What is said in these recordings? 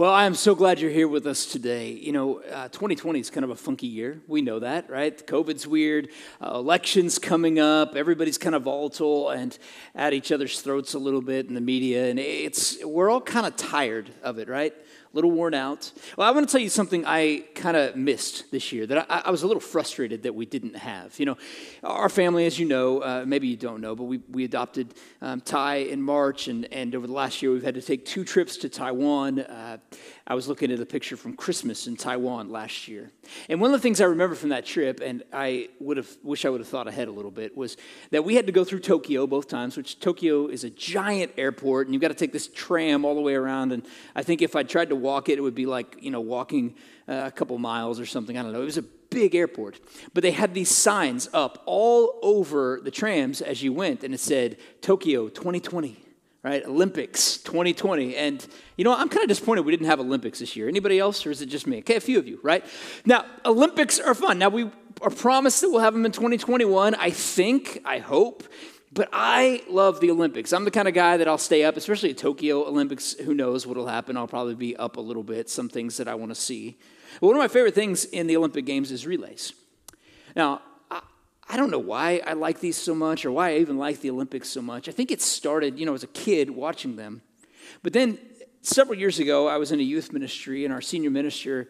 Well, I am so glad you're here with us today. You know, uh, 2020 is kind of a funky year. We know that, right? COVID's weird, uh, elections coming up, everybody's kind of volatile and at each other's throats a little bit in the media, and it's we're all kind of tired of it, right? A little worn out. Well, I want to tell you something I kind of missed this year that I, I, was a little frustrated that we didn't have. You know, our family, as you know, uh, maybe you don't know, but we, we adopted um, Ty in March, and, and over the last year, we've had to take two trips to Taiwan. Uh, I was looking at a picture from Christmas in Taiwan last year. And one of the things I remember from that trip, and I would have wish I would have thought ahead a little bit, was that we had to go through Tokyo both times, which Tokyo is a giant airport, and you've got to take this tram all the way around. And I think if I tried to walk it, it would be like, you know, walking uh, a couple miles or something. I don't know. It was a big airport. But they had these signs up all over the trams as you went, and it said Tokyo 2020 right? Olympics 2020. And you know, I'm kind of disappointed we didn't have Olympics this year. Anybody else, or is it just me? Okay, a few of you, right? Now, Olympics are fun. Now, we are promised that we'll have them in 2021. I think, I hope. But I love the Olympics. I'm the kind of guy that I'll stay up, especially at Tokyo Olympics. Who knows what'll happen? I'll probably be up a little bit, some things that I want to see. But one of my favorite things in the Olympic Games is relays. Now, I don't know why I like these so much or why I even like the Olympics so much. I think it started, you know, as a kid watching them. But then several years ago, I was in a youth ministry, and our senior minister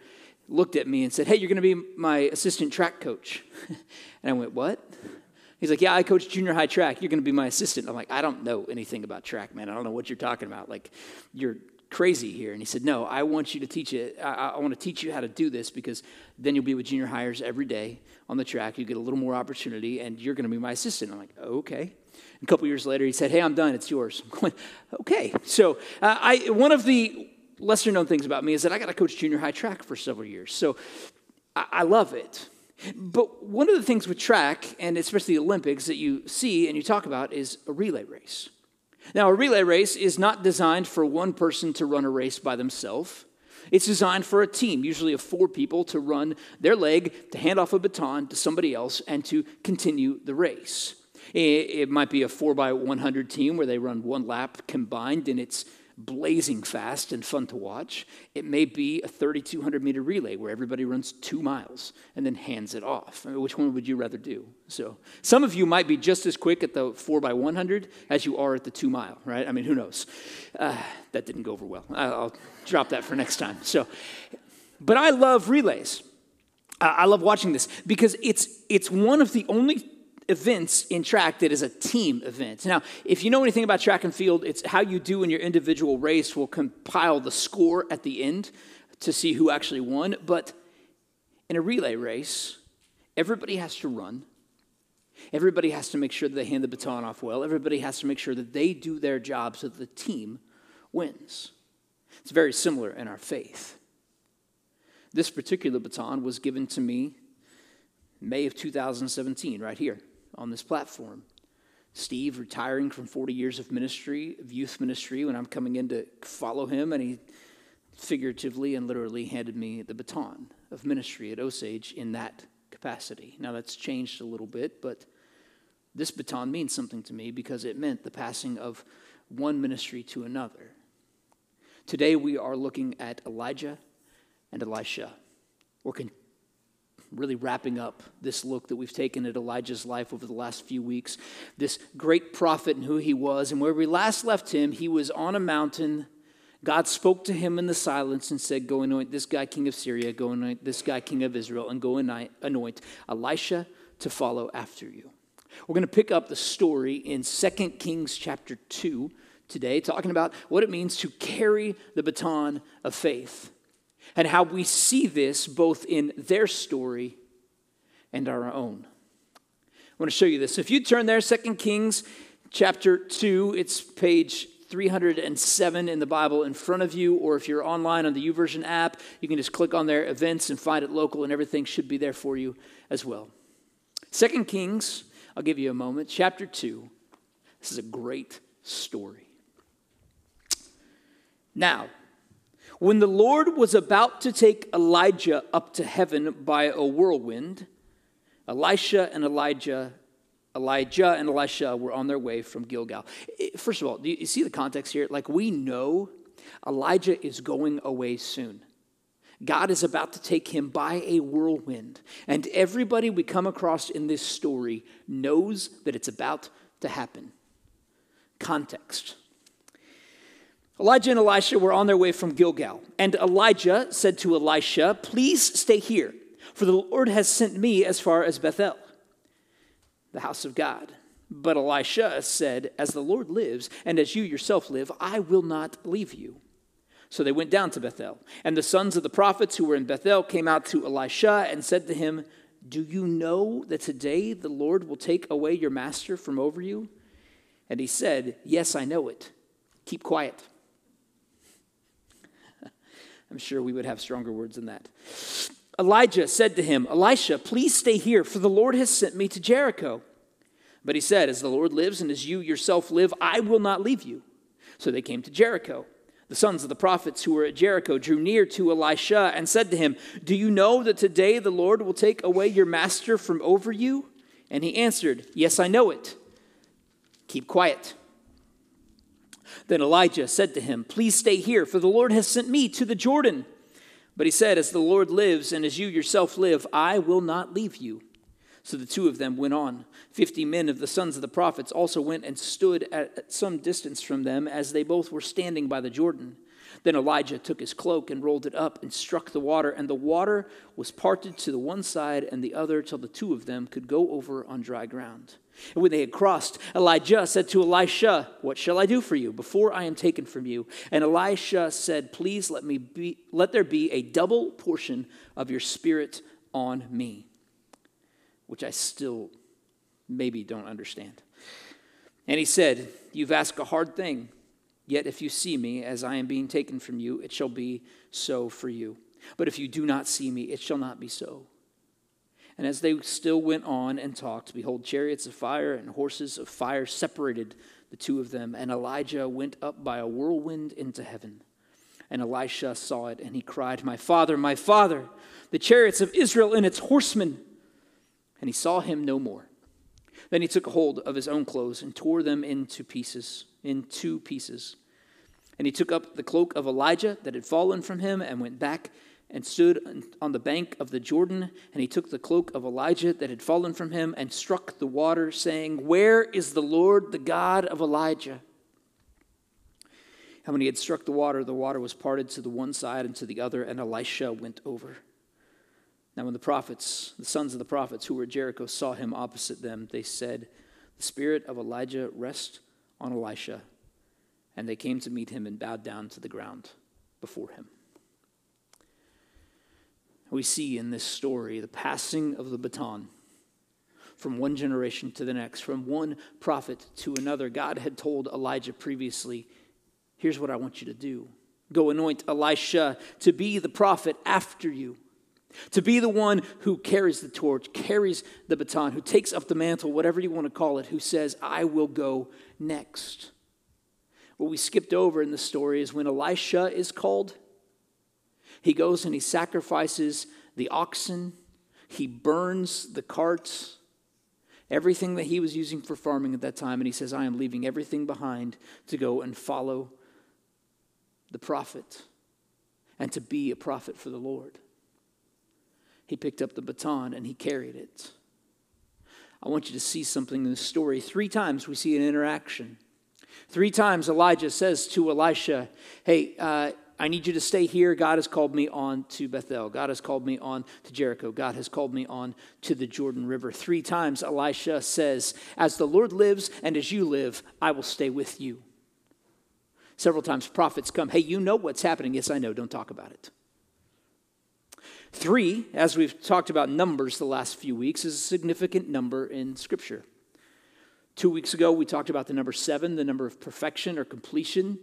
looked at me and said, Hey, you're going to be my assistant track coach. and I went, What? He's like, Yeah, I coach junior high track. You're going to be my assistant. I'm like, I don't know anything about track, man. I don't know what you're talking about. Like, you're crazy here. And he said, No, I want you to teach it. I, I, want to teach you how to do this because then you'll be with junior hires every day on the track. You get a little more opportunity and you're going to be my assistant. I'm like, Okay. a couple years later, he said, Hey, I'm done. It's yours. I'm going, Okay. So, uh, I, one of the lesser known things about me is that I got to coach junior high track for several years. So, I, I love it. But one of the things with track, and especially the Olympics, that you see and you talk about is a relay race. Now, a relay race is not designed for one person to run a race by themselves. It's designed for a team, usually of four people, to run their leg, to hand off a baton to somebody else, and to continue the race. It might be a 4 by 100 team where they run one lap combined, and it's blazing fast and fun to watch. It may be a 3,200 meter relay where everybody runs two miles and then hands it off. I mean, which one would you rather do? So, some of you might be just as quick at the 4 by 100 as you are at the two mile, right? I mean, who knows? Uh, that didn't go over well. I'll drop that for next time. So, but I love relays. I love watching this because it's, it's one of the only events in track that is a team event. Now, if you know anything about track and field, it's how you do in your individual race will compile the score at the end to see who actually won. But in a relay race, everybody has to run. Everybody has to make sure that they hand the baton off well. Everybody has to make sure that they do their job so that the team wins. It's very similar in our faith. This particular baton was given to me May of 2017, right here on this platform. Steve retiring from 40 years of ministry, of youth ministry, when I'm coming in to follow him, and he figuratively and literally handed me the baton of ministry at Osage in that capacity. Now that's changed a little bit, but this baton means something to me because it meant the passing of one ministry to another. Today we are looking at Elijah and Elisha. We're con- really wrapping up this look that we've taken at Elijah's life over the last few weeks. This great prophet and who he was. And where we last left him, he was on a mountain. God spoke to him in the silence and said, Go anoint this guy king of Syria, go anoint this guy king of Israel, and go anoint Elisha to follow after you. We're going to pick up the story in 2 Kings chapter 2 today, talking about what it means to carry the baton of faith and how we see this both in their story and our own. I want to show you this. If you turn there, 2 Kings chapter 2, it's page 307 in the Bible in front of you, or if you're online on the YouVersion app, you can just click on their events and find it local, and everything should be there for you as well. 2 Kings, I'll give you a moment, chapter 2. This is a great story. Now, when the Lord was about to take Elijah up to heaven by a whirlwind, Elisha and Elijah, Elijah and Elisha were on their way from Gilgal. First of all, do you see the context here? Like we know Elijah is going away soon. God is about to take him by a whirlwind. And everybody we come across in this story knows that it's about to happen. Context Elijah and Elisha were on their way from Gilgal. And Elijah said to Elisha, Please stay here, for the Lord has sent me as far as Bethel, the house of God. But Elisha said, As the Lord lives, and as you yourself live, I will not leave you. So they went down to Bethel. And the sons of the prophets who were in Bethel came out to Elisha and said to him, Do you know that today the Lord will take away your master from over you? And he said, Yes, I know it. Keep quiet. I'm sure we would have stronger words than that. Elijah said to him, Elisha, please stay here, for the Lord has sent me to Jericho. But he said, As the Lord lives and as you yourself live, I will not leave you. So they came to Jericho. The sons of the prophets who were at Jericho drew near to Elisha and said to him, Do you know that today the Lord will take away your master from over you? And he answered, Yes, I know it. Keep quiet. Then Elijah said to him, Please stay here, for the Lord has sent me to the Jordan. But he said, As the Lord lives and as you yourself live, I will not leave you. So the two of them went on. Fifty men of the sons of the prophets also went and stood at some distance from them as they both were standing by the Jordan. Then Elijah took his cloak and rolled it up and struck the water, and the water was parted to the one side and the other till the two of them could go over on dry ground. And when they had crossed, Elijah said to Elisha, What shall I do for you before I am taken from you? And Elisha said, Please let me be let there be a double portion of your spirit on me. Which I still maybe don't understand. And he said, You've asked a hard thing, yet if you see me as I am being taken from you, it shall be so for you. But if you do not see me, it shall not be so. And as they still went on and talked, behold, chariots of fire and horses of fire separated the two of them. And Elijah went up by a whirlwind into heaven. And Elisha saw it, and he cried, My father, my father, the chariots of Israel and its horsemen. And he saw him no more. Then he took hold of his own clothes and tore them into pieces, in two pieces. And he took up the cloak of Elijah that had fallen from him and went back and stood on the bank of the Jordan, and he took the cloak of Elijah that had fallen from him and struck the water, saying, Where is the Lord, the God of Elijah? And when he had struck the water, the water was parted to the one side and to the other, and Elisha went over. Now, when the prophets, the sons of the prophets who were at Jericho, saw him opposite them, they said, The spirit of Elijah rest on Elisha. And they came to meet him and bowed down to the ground before him we see in this story the passing of the baton from one generation to the next, from one prophet to another. God had told Elijah previously, Here's what I want you to do go anoint Elisha to be the prophet after you, to be the one who carries the torch, carries the baton, who takes up the mantle, whatever you want to call it, who says, I will go next. What we skipped over in the story is when Elisha is called, he goes and he sacrifices the oxen, he burns the carts, everything that he was using for farming at that time, and he says, I am leaving everything behind to go and follow the prophet and to be a prophet for the Lord. He picked up the baton and he carried it. I want you to see something in this story. Three times we see an interaction. Three times Elijah says to Elisha, Hey, uh, I need you to stay here. God has called me on to Bethel. God has called me on to Jericho. God has called me on to the Jordan River. Three times Elisha says, As the Lord lives and as you live, I will stay with you. Several times prophets come, Hey, you know what's happening. Yes, I know. Don't talk about it. Three, as we've talked about numbers the last few weeks, is a significant number in Scripture. Two weeks ago, we talked about the number seven, the number of perfection or completion.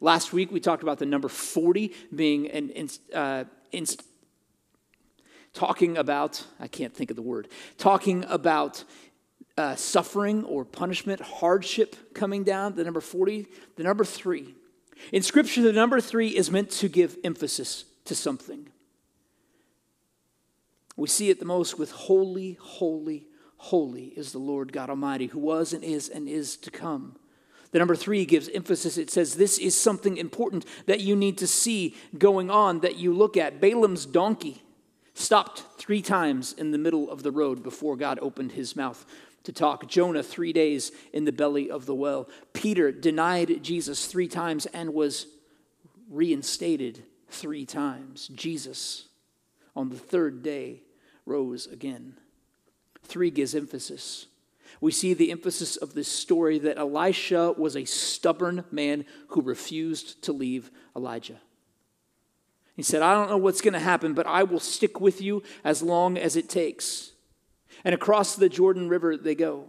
Last week, we talked about the number 40 being an, uh, inst- talking about, I can't think of the word, talking about uh, suffering or punishment, hardship coming down. The number 40, the number three. In Scripture, the number three is meant to give emphasis to something. We see it the most with holy, holy, holy is the Lord God Almighty, who was and is and is to come. The number three gives emphasis. It says, This is something important that you need to see going on, that you look at. Balaam's donkey stopped three times in the middle of the road before God opened his mouth to talk. Jonah, three days in the belly of the well. Peter denied Jesus three times and was reinstated three times. Jesus, on the third day, rose again. Three gives emphasis we see the emphasis of this story that Elisha was a stubborn man who refused to leave Elijah. He said, I don't know what's going to happen, but I will stick with you as long as it takes. And across the Jordan River they go.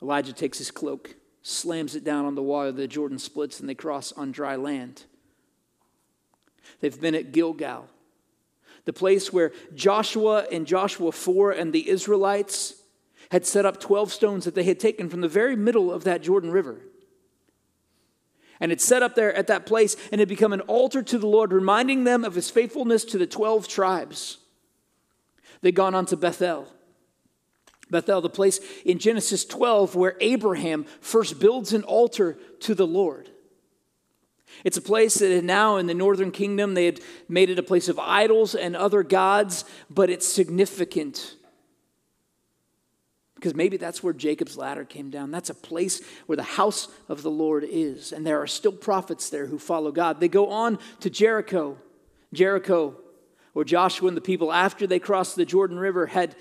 Elijah takes his cloak, slams it down on the water, the Jordan splits, and they cross on dry land. They've been at Gilgal, the place where Joshua and Joshua 4 and the Israelites had set up 12 stones that they had taken from the very middle of that Jordan River. And had set up there at that place and had become an altar to the Lord, reminding them of his faithfulness to the 12 tribes. They'd gone on to Bethel. Bethel, the place in Genesis 12 where Abraham first builds an altar to the Lord. It's a place that now in the northern kingdom they had made it a place of idols and other gods, but it's significant because maybe that's where Jacob's ladder came down. That's a place where the house of the Lord is. And there are still prophets there who follow God. They go on to Jericho. Jericho, where Joshua and the people, after they crossed the Jordan River, had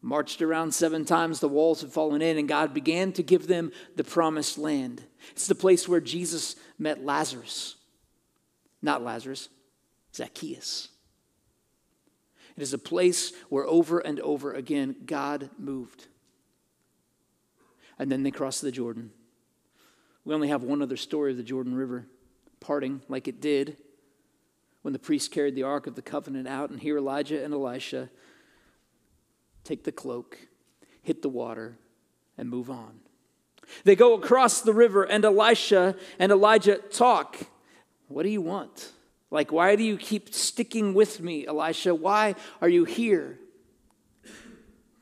marched around seven times. The walls had fallen in, and God began to give them the promised land. It's the place where Jesus met Lazarus. Not Lazarus, Zacchaeus. It is a place where over and over again God moved and then they cross the Jordan. We only have one other story of the Jordan River parting like it did when the priest carried the Ark of the Covenant out, and here Elijah and Elisha take the cloak, hit the water, and move on. They go across the river, and Elisha and Elijah talk. What do you want? Like, why do you keep sticking with me, Elisha? Why are you here?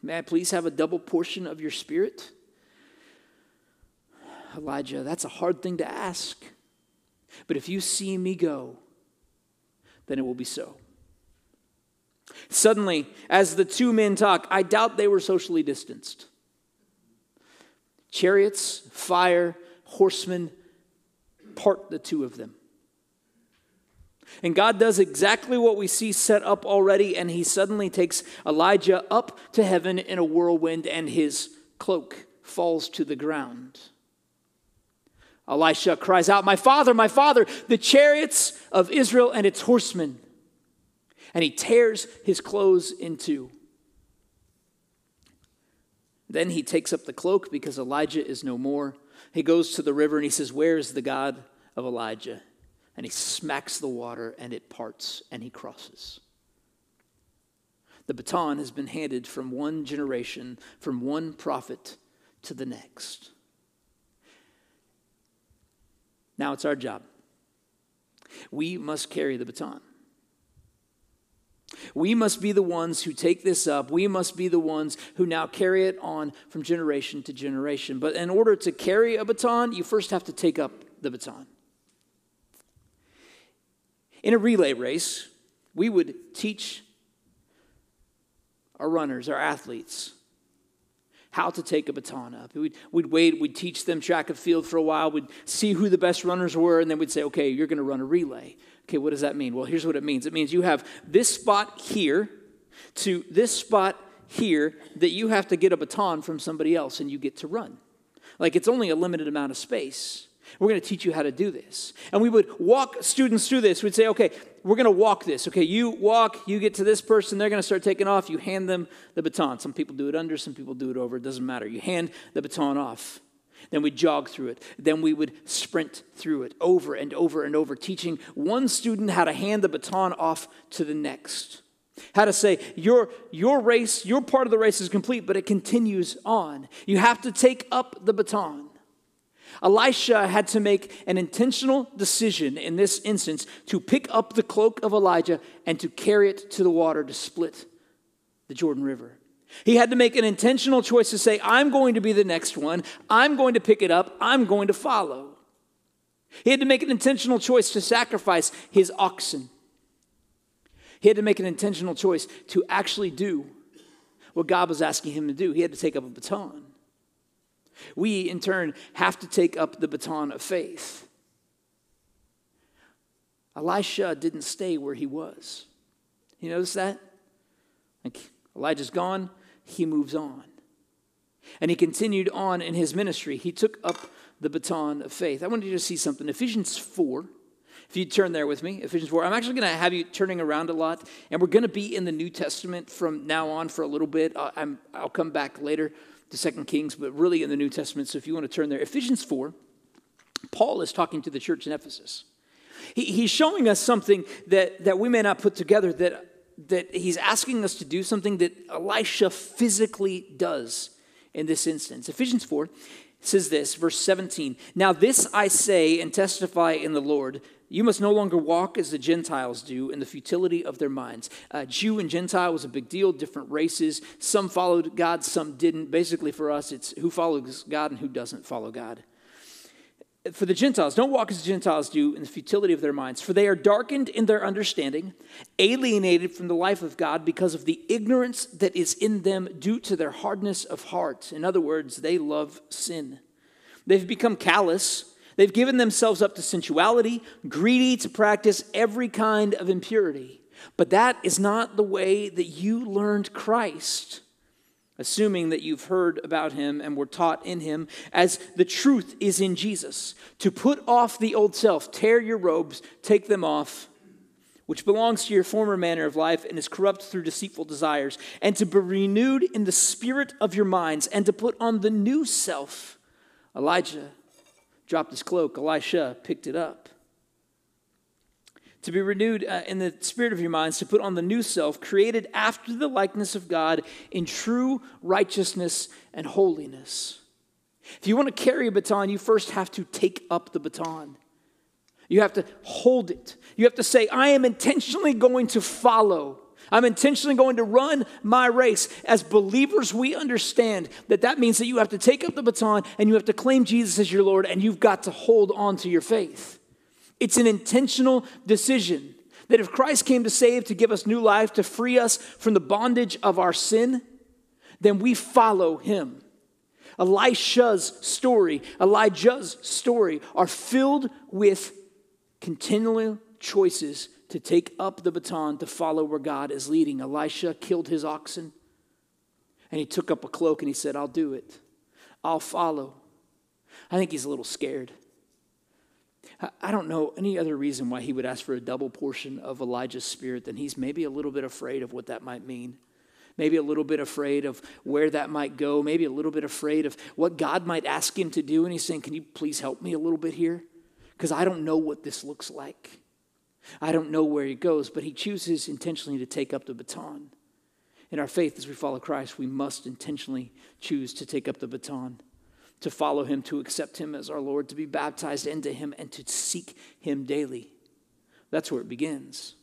May I please have a double portion of your spirit? Elijah, that's a hard thing to ask. But if you see me go, then it will be so. Suddenly, as the two men talk, I doubt they were socially distanced. Chariots, fire, horsemen part the two of them. And God does exactly what we see set up already, and he suddenly takes Elijah up to heaven in a whirlwind, and his cloak falls to the ground. Elisha cries out, My father, my father, the chariots of Israel and its horsemen. And he tears his clothes in two. Then he takes up the cloak because Elijah is no more. He goes to the river and he says, Where is the God of Elijah? And he smacks the water and it parts and he crosses. The baton has been handed from one generation, from one prophet to the next. Now it's our job. We must carry the baton. We must be the ones who take this up. We must be the ones who now carry it on from generation to generation. But in order to carry a baton, you first have to take up the baton. In a relay race, we would teach our runners, our athletes, how to take a baton up. We'd, we'd wait, we'd teach them track and field for a while, we'd see who the best runners were, and then we'd say, okay, you're going to run a relay. Okay, what does that mean? Well, here's what it means it means you have this spot here to this spot here that you have to get a baton from somebody else and you get to run. Like it's only a limited amount of space. We're going to teach you how to do this. And we would walk students through this. We'd say, okay, we're going to walk this. Okay, you walk, you get to this person, they're going to start taking off. You hand them the baton. Some people do it under, some people do it over. It doesn't matter. You hand the baton off. Then we jog through it. Then we would sprint through it over and over and over, teaching one student how to hand the baton off to the next. How to say, your, your race, your part of the race is complete, but it continues on. You have to take up the baton. Elisha had to make an intentional decision in this instance to pick up the cloak of Elijah and to carry it to the water to split the Jordan River. He had to make an intentional choice to say, I'm going to be the next one. I'm going to pick it up. I'm going to follow. He had to make an intentional choice to sacrifice his oxen. He had to make an intentional choice to actually do what God was asking him to do. He had to take up a baton. We, in turn, have to take up the baton of faith. Elisha didn't stay where he was. You notice that? Like Elijah's gone, he moves on. And he continued on in his ministry. He took up the baton of faith. I wanted you to see something. Ephesians 4. If you turn there with me, Ephesians 4. I'm actually going to have you turning around a lot, and we're going to be in the New Testament from now on for a little bit. Uh, i will come back later to Second Kings, but really in the New Testament. So if you want to turn there, Ephesians 4, Paul is talking to the church in Ephesus. He, he's showing us something that, that we may not put together, that, that he's asking us to do something that Elisha physically does in this instance. Ephesians 4 says this, verse 17 Now this I say and testify in the Lord. You must no longer walk as the Gentiles do in the futility of their minds. Uh, Jew and Gentile was a big deal, different races. Some followed God, some didn't. Basically, for us, it's who follows God and who doesn't follow God for the Gentiles, don't walk as the Gentiles do in the futility of their minds, for they are darkened in their understanding, alienated from the life of God because of the ignorance that is in them due to their hardness of heart. In other words, they love sin. They've become callous. They've given themselves up to sensuality, greedy to practice every kind of impurity. But that is not the way that you learned Christ assuming that you've heard about him and were taught in him, as the truth is in Jesus. To put off the old self, tear your robes, take them off, which belongs to your former manner of life and is corrupt through deceitful desires, and to be renewed in the spirit of your minds, and to put on the new self. Elijah dropped his cloak, Elisha picked it up to be renewed uh, in the spirit of your minds, to put on the new self, created after the likeness of God in true righteousness and holiness. If you want to carry a baton, you first have to take up the baton. You have to hold it. You have to say, I am intentionally going to follow. I'm intentionally going to run my race. As believers, we understand that that means that you have to take up the baton and you have to claim Jesus as your Lord and you've got to hold on to your faith. It's an intentional decision that if Christ came to save, to give us new life, to free us from the bondage of our sin, then we follow him. Elisha's story, Elijah's story are filled with continual choices to take up the baton to follow where God is leading. Elisha killed his oxen and he took up a cloak and he said, I'll do it. I'll follow. I think he's a little scared. I don't know any other reason why he would ask for a double portion of Elijah's spirit than he's maybe a little bit afraid of what that might mean. Maybe a little bit afraid of where that might go. Maybe a little bit afraid of what God might ask him to do. And he's saying, Can you please help me a little bit here? Because I don't know what this looks like. I don't know where he goes, but he chooses intentionally to take up the baton. In our faith, as we follow Christ, we must intentionally choose to take up the baton to follow him, to accept him as our Lord, to be baptized into him, and to seek him daily. That's where it begins.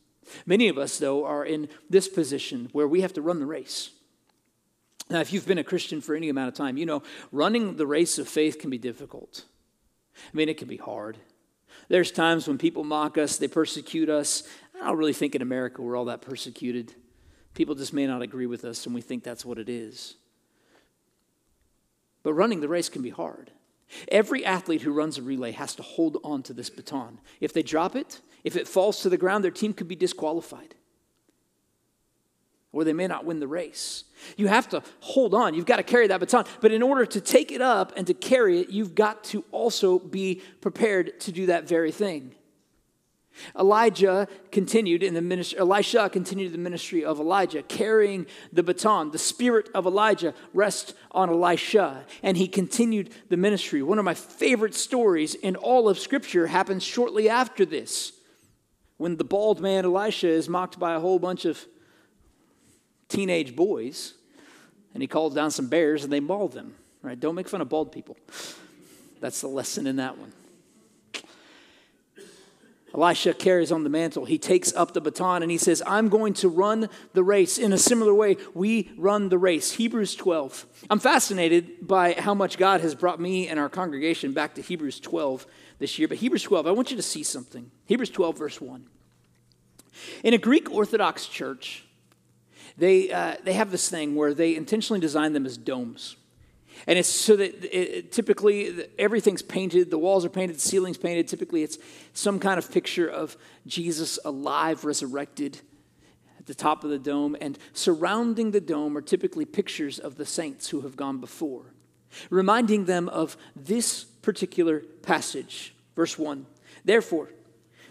Many of us, though, are in this position where we have to run the race. Now, if you've been a Christian for any amount of time, you know running the race of faith can be difficult. I mean, it can be hard. There's times when people mock us, they persecute us. I don't really think in America we're all that persecuted. People just may not agree with us, and we think that's what it is. But running the race can be hard. Every athlete who runs a relay has to hold on to this baton. If they drop it, if it falls to the ground, their team could be disqualified. Or they may not win the race. You have to hold on. You've got to carry that baton. But in order to take it up and to carry it, you've got to also be prepared to do that very thing. Elijah continued in the ministry, Elisha continued the ministry of Elijah, carrying the baton. The spirit of Elijah rests on Elisha, and he continued the ministry. One of my favorite stories in all of Scripture happens shortly after this, when the bald man Elisha is mocked by a whole bunch of teenage boys, and he calls down some bears and they maul them. Right? Don't make fun of bald people. That's the lesson in that one. Elisha carries on the mantle. He takes up the baton and he says, I'm going to run the race. In a similar way, we run the race. Hebrews 12. I'm fascinated by how much God has brought me and our congregation back to Hebrews 12 this year. But Hebrews 12, I want you to see something. Hebrews 12, verse 1. In a Greek Orthodox church, they, uh, they have this thing where they intentionally design them as domes. And it's so that it, typically everything's painted, the walls are painted, the ceiling's painted. Typically, it's some kind of picture of Jesus alive, resurrected at the top of the dome. And surrounding the dome are typically pictures of the saints who have gone before, reminding them of this particular passage. Verse 1 Therefore,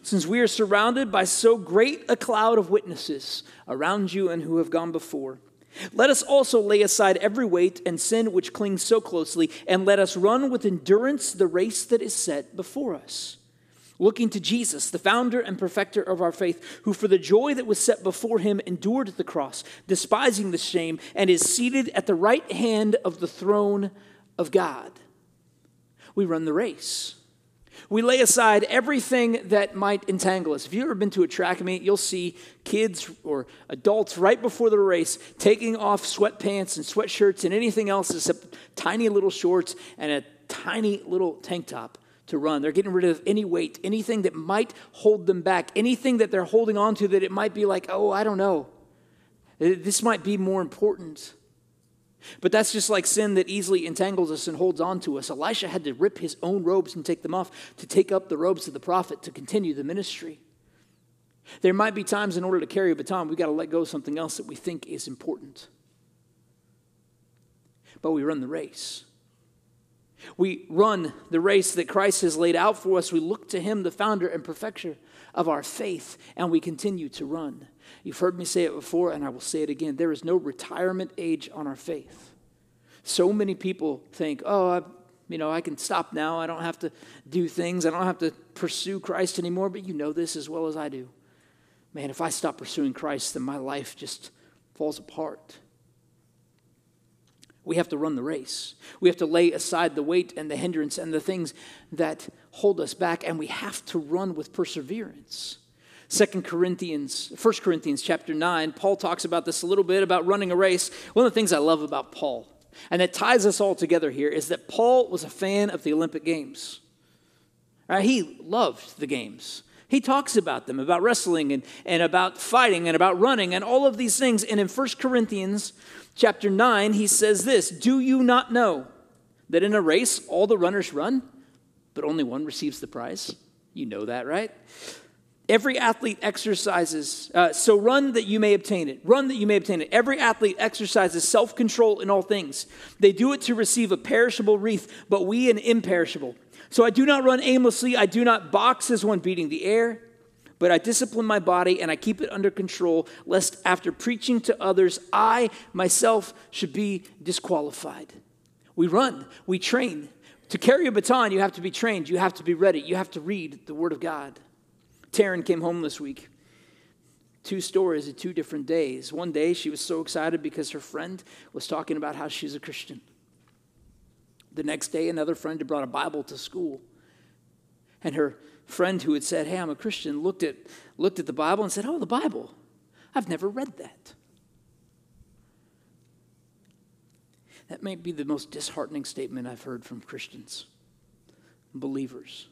since we are surrounded by so great a cloud of witnesses around you and who have gone before, let us also lay aside every weight and sin which clings so closely, and let us run with endurance the race that is set before us. Looking to Jesus, the founder and perfecter of our faith, who for the joy that was set before him endured the cross, despising the shame, and is seated at the right hand of the throne of God. We run the race we lay aside everything that might entangle us. If you've ever been to a track meet, you'll see kids or adults right before the race taking off sweatpants and sweatshirts and anything else except tiny little shorts and a tiny little tank top to run. They're getting rid of any weight, anything that might hold them back, anything that they're holding on to that it might be like, oh, I don't know. This might be more important. But that's just like sin that easily entangles us and holds on to us. Elisha had to rip his own robes and take them off to take up the robes of the prophet to continue the ministry. There might be times in order to carry a baton, we've got to let go of something else that we think is important. But we run the race. We run the race that Christ has laid out for us. We look to Him, the founder and perfecter of our faith, and we continue to run. You've heard me say it before, and I will say it again. There is no retirement age on our faith. So many people think, oh, I, you know, I can stop now. I don't have to do things. I don't have to pursue Christ anymore. But you know this as well as I do. Man, if I stop pursuing Christ, then my life just falls apart. We have to run the race. We have to lay aside the weight and the hindrance and the things that hold us back, and we have to run with perseverance. Second Corinthians, First Corinthians chapter 9, Paul talks about this a little bit about running a race. One of the things I love about Paul, and that ties us all together here, is that Paul was a fan of the Olympic Games. Right? He loved the games. He talks about them, about wrestling and, and about fighting and about running and all of these things. And in First Corinthians chapter 9, he says this Do you not know that in a race all the runners run, but only one receives the prize? You know that, right? Every athlete exercises, uh, so run that you may obtain it. Run that you may obtain it. Every athlete exercises self control in all things. They do it to receive a perishable wreath, but we an imperishable. So I do not run aimlessly. I do not box as one beating the air, but I discipline my body and I keep it under control, lest after preaching to others, I myself should be disqualified. We run, we train. To carry a baton, you have to be trained, you have to be ready, you have to read the Word of God. Taryn came home this week. Two stories of two different days. One day she was so excited because her friend was talking about how she's a Christian. The next day, another friend had brought a Bible to school. And her friend who had said, Hey, I'm a Christian, looked at, looked at the Bible and said, Oh, the Bible. I've never read that. That may be the most disheartening statement I've heard from Christians, believers.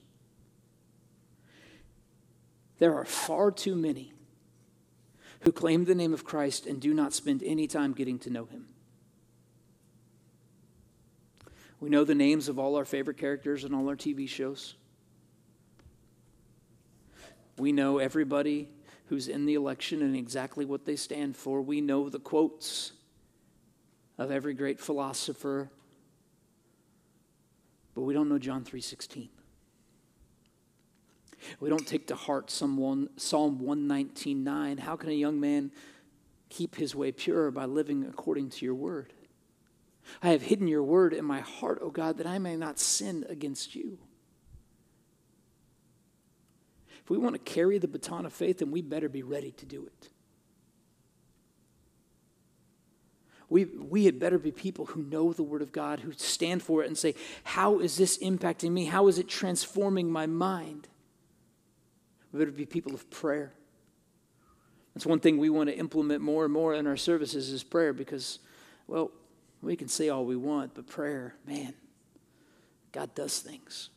There are far too many who claim the name of Christ and do not spend any time getting to know him. We know the names of all our favorite characters in all our TV shows. We know everybody who's in the election and exactly what they stand for. We know the quotes of every great philosopher. But we don't know John 3:16. We don't take to heart someone, Psalm 119.9. How can a young man keep his way pure by living according to your word? I have hidden your word in my heart, O God, that I may not sin against you. If we want to carry the baton of faith, then we better be ready to do it. We, we had better be people who know the Word of God, who stand for it and say, How is this impacting me? How is it transforming my mind? We better be people of prayer. That's one thing we want to implement more and more in our services is prayer because, well, we can say all we want, but prayer, man, God does things.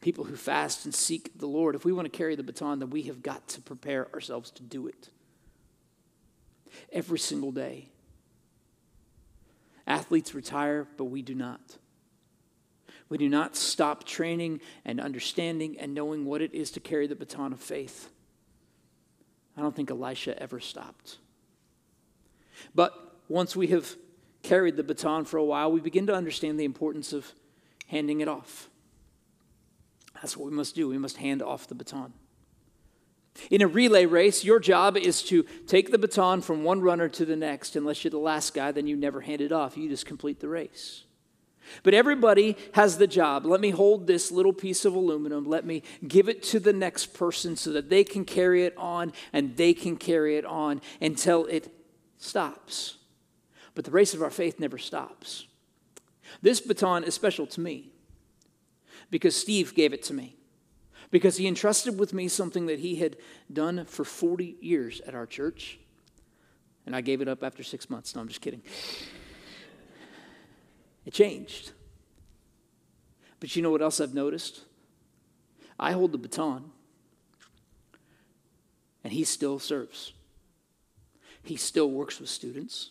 People who fast and seek the Lord, if we want to carry the baton, then we have got to prepare ourselves to do it every single day. Athletes retire, but we do not. We do not stop training and understanding and knowing what it is to carry the baton of faith. I don't think Elisha ever stopped. But once we have carried the baton for a while, we begin to understand the importance of handing it off. That's what we must do. We must hand off the baton. In a relay race, your job is to take the baton from one runner to the next. Unless you're the last guy, then you never hand it off. You just complete the race. But everybody has the job. Let me hold this little piece of aluminum. Let me give it to the next person so that they can carry it on and they can carry it on until it stops. But the race of our faith never stops. This baton is special to me because Steve gave it to me. Because he entrusted with me something that he had done for 40 years at our church. And I gave it up after six months. No, I'm just kidding. It changed. But you know what else I've noticed? I hold the baton, and he still serves. He still works with students.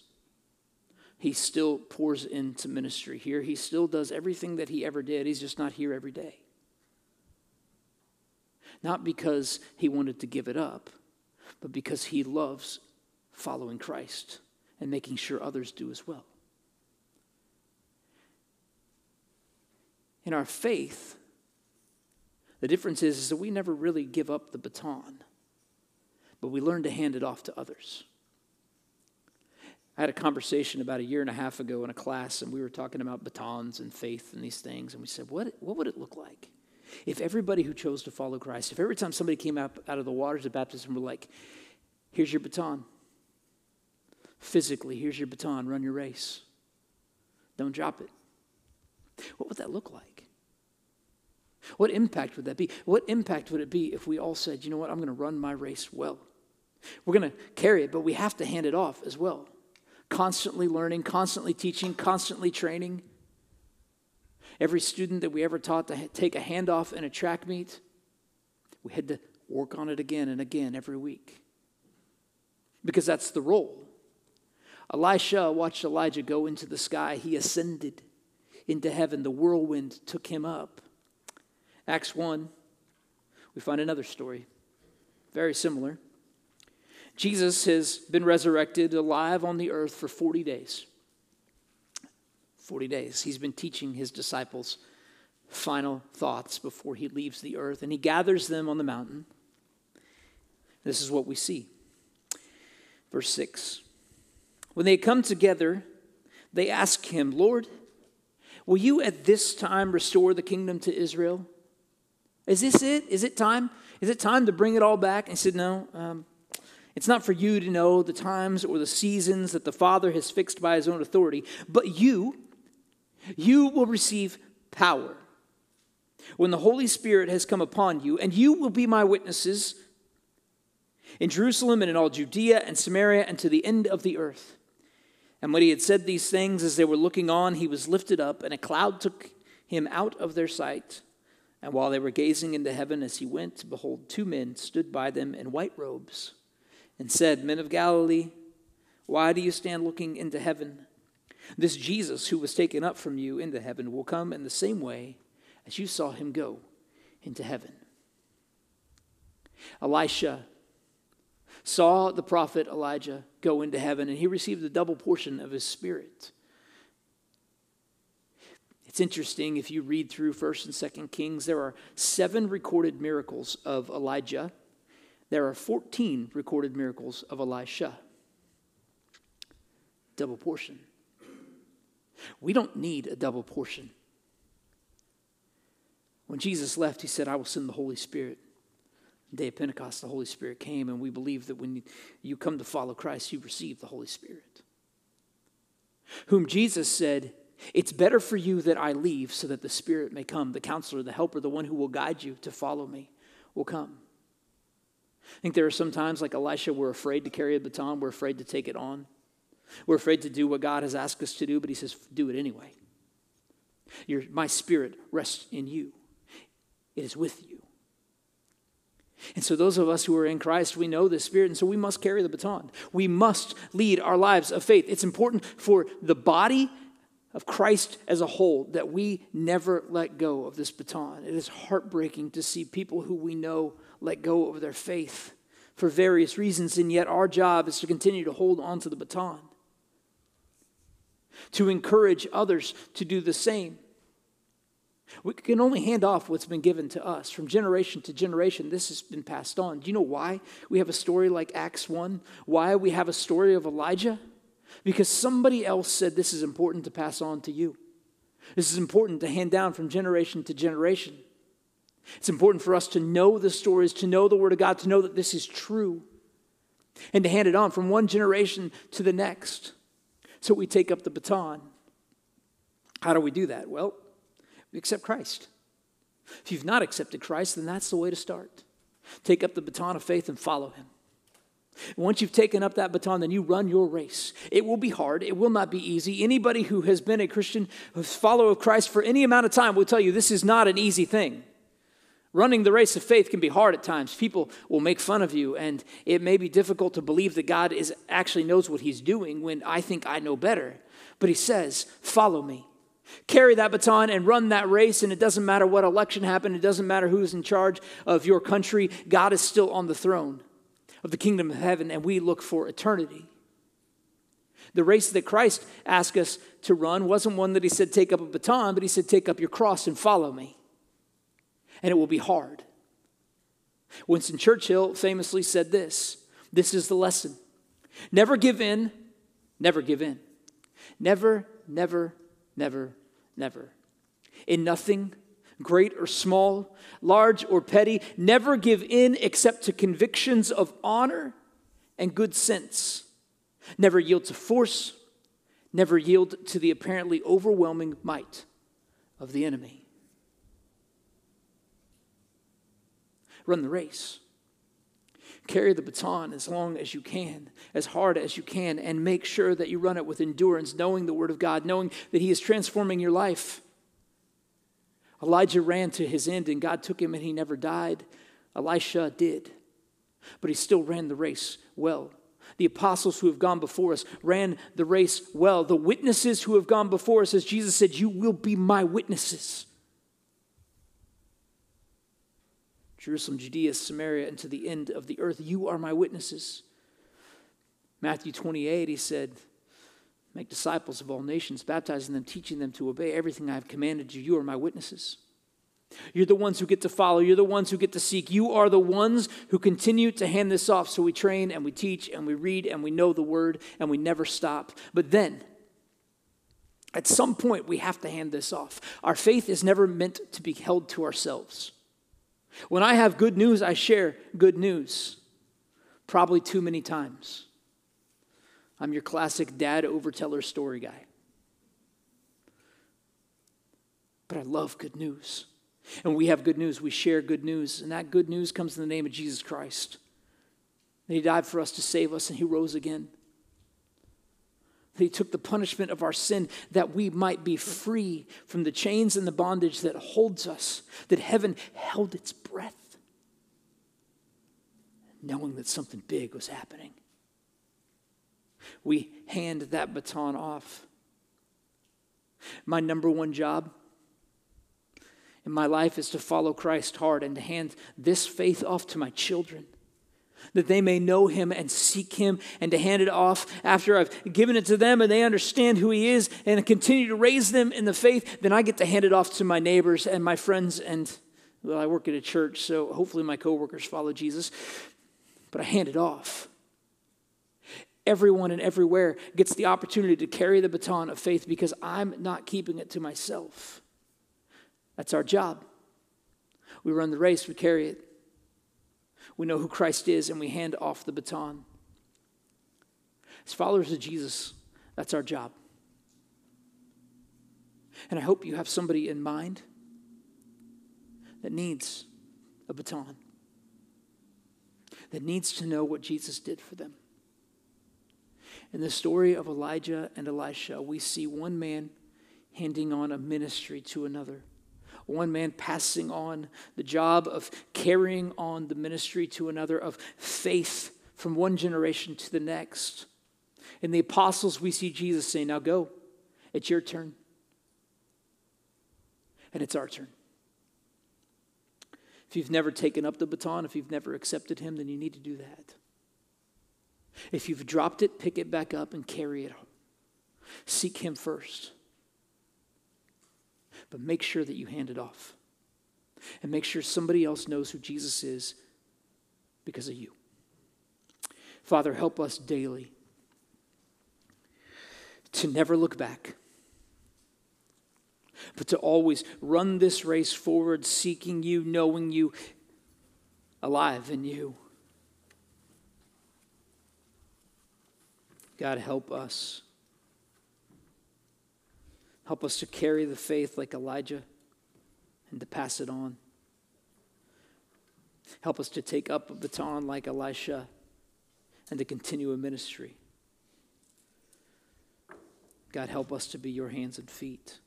He still pours into ministry here. He still does everything that he ever did. He's just not here every day. Not because he wanted to give it up, but because he loves following Christ and making sure others do as well. In our faith, the difference is, is that we never really give up the baton, but we learn to hand it off to others. I had a conversation about a year and a half ago in a class, and we were talking about batons and faith and these things. And we said, what, what would it look like if everybody who chose to follow Christ, if every time somebody came out, out of the waters of baptism we were like, here's your baton. Physically, here's your baton, run your race. Don't drop it. What would that look like? What impact would that be? What impact would it be if we all said, you know what, I'm going to run my race well? We're going to carry it, but we have to hand it off as well constantly learning, constantly teaching, constantly training. Every student that we ever taught to take a handoff in a track meet, we had to work on it again and again every week. Because that's the role. Elisha watched Elijah go into the sky. He ascended into heaven. The whirlwind took him up. Acts 1, we find another story, very similar. Jesus has been resurrected alive on the earth for 40 days. 40 days. He's been teaching his disciples final thoughts before he leaves the earth, and he gathers them on the mountain. This is what we see. Verse 6 When they come together, they ask him, Lord, will you at this time restore the kingdom to Israel? Is this it? Is it time? Is it time to bring it all back? And he said, No, um, it's not for you to know the times or the seasons that the Father has fixed by his own authority, but you, you will receive power when the Holy Spirit has come upon you, and you will be my witnesses in Jerusalem and in all Judea and Samaria and to the end of the earth. And when he had said these things, as they were looking on, he was lifted up, and a cloud took him out of their sight. And while they were gazing into heaven as he went, behold, two men stood by them in white robes and said, Men of Galilee, why do you stand looking into heaven? This Jesus who was taken up from you into heaven will come in the same way as you saw him go into heaven. Elisha saw the prophet Elijah go into heaven, and he received a double portion of his spirit. It's interesting if you read through 1st and 2nd Kings, there are seven recorded miracles of Elijah there are 14 recorded miracles of Elisha. Double portion. We don't need a double portion. When Jesus left, he said, I will send the Holy Spirit. The day of Pentecost, the Holy Spirit came, and we believe that when you come to follow Christ, you receive the Holy Spirit. Whom Jesus said, It's better for you that I leave so that the Spirit may come, the counselor, the helper, the one who will guide you to follow me. will come. I think there are some times, like Elisha, we're afraid to carry a baton, we're afraid to take it on. We're afraid to do what God has asked us to do, but He says, do it anyway. Your, my spirit rests in you, it is with you. And so, those of us who are in Christ, we know the Spirit, and so we must carry the baton. We must lead our lives of faith. It's important for the body of Christ as a whole that we never let go of this baton. It is heartbreaking to see people who we know let go of their faith for various reasons, and yet our job is to continue to hold on to the baton, to encourage others to do the same. We can only hand off what's been given to us from generation to generation. This has been passed on. Do you know why we have a story like Acts 1? Why we have a story of Elijah? Because somebody else said this is important to pass on to you. This is important to hand down from generation to generation. It's important for us to know the stories, to know the Word of God, to know that this is true, and to hand it on from one generation to the next. So we take up the baton. How do we do that? Well, we accept Christ. If you've not accepted Christ, then that's the way to start. Take up the baton of faith and follow Him. Once you've taken up that baton, then you run your race. It will be hard. It will not be easy. Anybody who has been a Christian, a follower of Christ for any amount of time will tell you this is not an easy thing. Running the race of faith can be hard at times. People will make fun of you, and it may be difficult to believe that God is actually knows what He's doing when I think I know better. But He says, Follow me. Carry that baton and run that race, and it doesn't matter what election happened, it doesn't matter who's in charge of your country, God is still on the throne of the kingdom of heaven, and we look for eternity. The race that Christ asked us to run wasn't one that he said, take up a baton, but he said, take up your cross and follow me. And it will be hard. Winston Churchill famously said this this is the lesson never give in, never give in. Never, never, never, never. In nothing, great or small, large or petty, never give in except to convictions of honor and good sense. Never yield to force, never yield to the apparently overwhelming might of the enemy. Run the race. Carry the baton as long as you can, as hard as you can, and make sure that you run it with endurance, knowing the Word of God, knowing that He is transforming your life. Elijah ran to his end and God took him and he never died. Elisha did, but he still ran the race well. The apostles who have gone before us ran the race well. The witnesses who have gone before us, as Jesus said, You will be my witnesses. Jerusalem, Judea, Samaria, and to the end of the earth, you are my witnesses. Matthew 28, he said, Make disciples of all nations, baptizing them, teaching them to obey everything I have commanded you. You are my witnesses. You're the ones who get to follow. You're the ones who get to seek. You are the ones who continue to hand this off. So we train and we teach and we read and we know the word and we never stop. But then, at some point, we have to hand this off. Our faith is never meant to be held to ourselves. When I have good news, I share good news, probably too many times. I'm your classic dad overteller story guy. But I love good news. And we have good news. We share good news. And that good news comes in the name of Jesus Christ. That He died for us to save us and He rose again. That He took the punishment of our sin that we might be free from the chains and the bondage that holds us, that heaven held its breath, knowing that something big was happening we hand that baton off. My number one job in my life is to follow Christ hard and to hand this faith off to my children. That they may know him and seek him, and to hand it off after I've given it to them and they understand who he is and continue to raise them in the faith, then I get to hand it off to my neighbors and my friends. And well, I work at a church, so hopefully my coworkers follow Jesus, but I hand it off everyone and everywhere gets the opportunity to carry the baton of faith because I'm not keeping it to myself. That's our job. We run the race, we carry it. We know who Christ is, and we hand off the baton. As followers of Jesus, that's our job. And I hope you have somebody in mind that needs a baton. that needs to know what Jesus did for them. In the story of Elijah and Elisha, we see one man handing on a ministry to another. One man passing on the job of carrying on the ministry to another, of faith from one generation to the next. In the apostles, we see Jesus saying, Now go, it's your turn. And it's our turn. If you've never taken up the baton, if you've never accepted Him, then you need to do that. If you've dropped it, pick it back up and carry it. Seek Him first. But make sure that you hand it off. And make sure somebody else knows who Jesus is because of you. Father, help us daily to never look back but to always run this race forward, seeking you, knowing you, alive in you. God, help us. Help us to carry the faith like Elijah and to pass it on. Help us to take up a baton like Elisha and to continue a ministry. God, help us to be your hands and feet.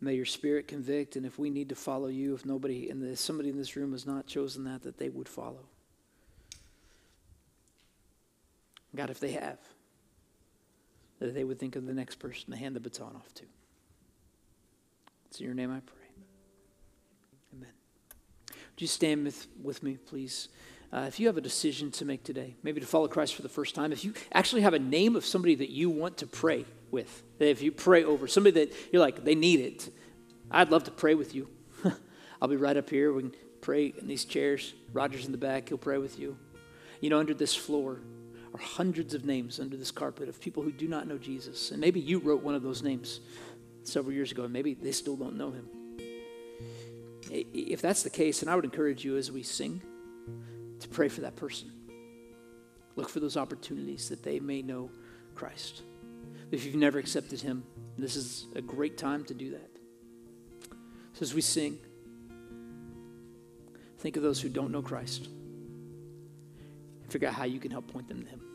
May your spirit convict, and if we need to follow you, if nobody in this, somebody in this room has not chosen that, that they would follow. God, if they have, that they would think of the next person to hand the baton off to. It's in your name I pray. Amen. Would you stand with, with me, please? Uh, if you have a decision to make today, maybe to follow Christ for the first time, if you actually have a name of somebody that you want to pray with, if you pray over somebody that you're like, they need it, I'd love to pray with you. I'll be right up here. We can pray in these chairs. Roger's in the back, he'll pray with you. You know, under this floor are hundreds of names under this carpet of people who do not know Jesus. And maybe you wrote one of those names several years ago, and maybe they still don't know him. If that's the case, then I would encourage you as we sing to pray for that person. Look for those opportunities that they may know Christ. If you've never accepted Him, this is a great time to do that. So as we sing, think of those who don't know Christ and figure out how you can help point them to Him.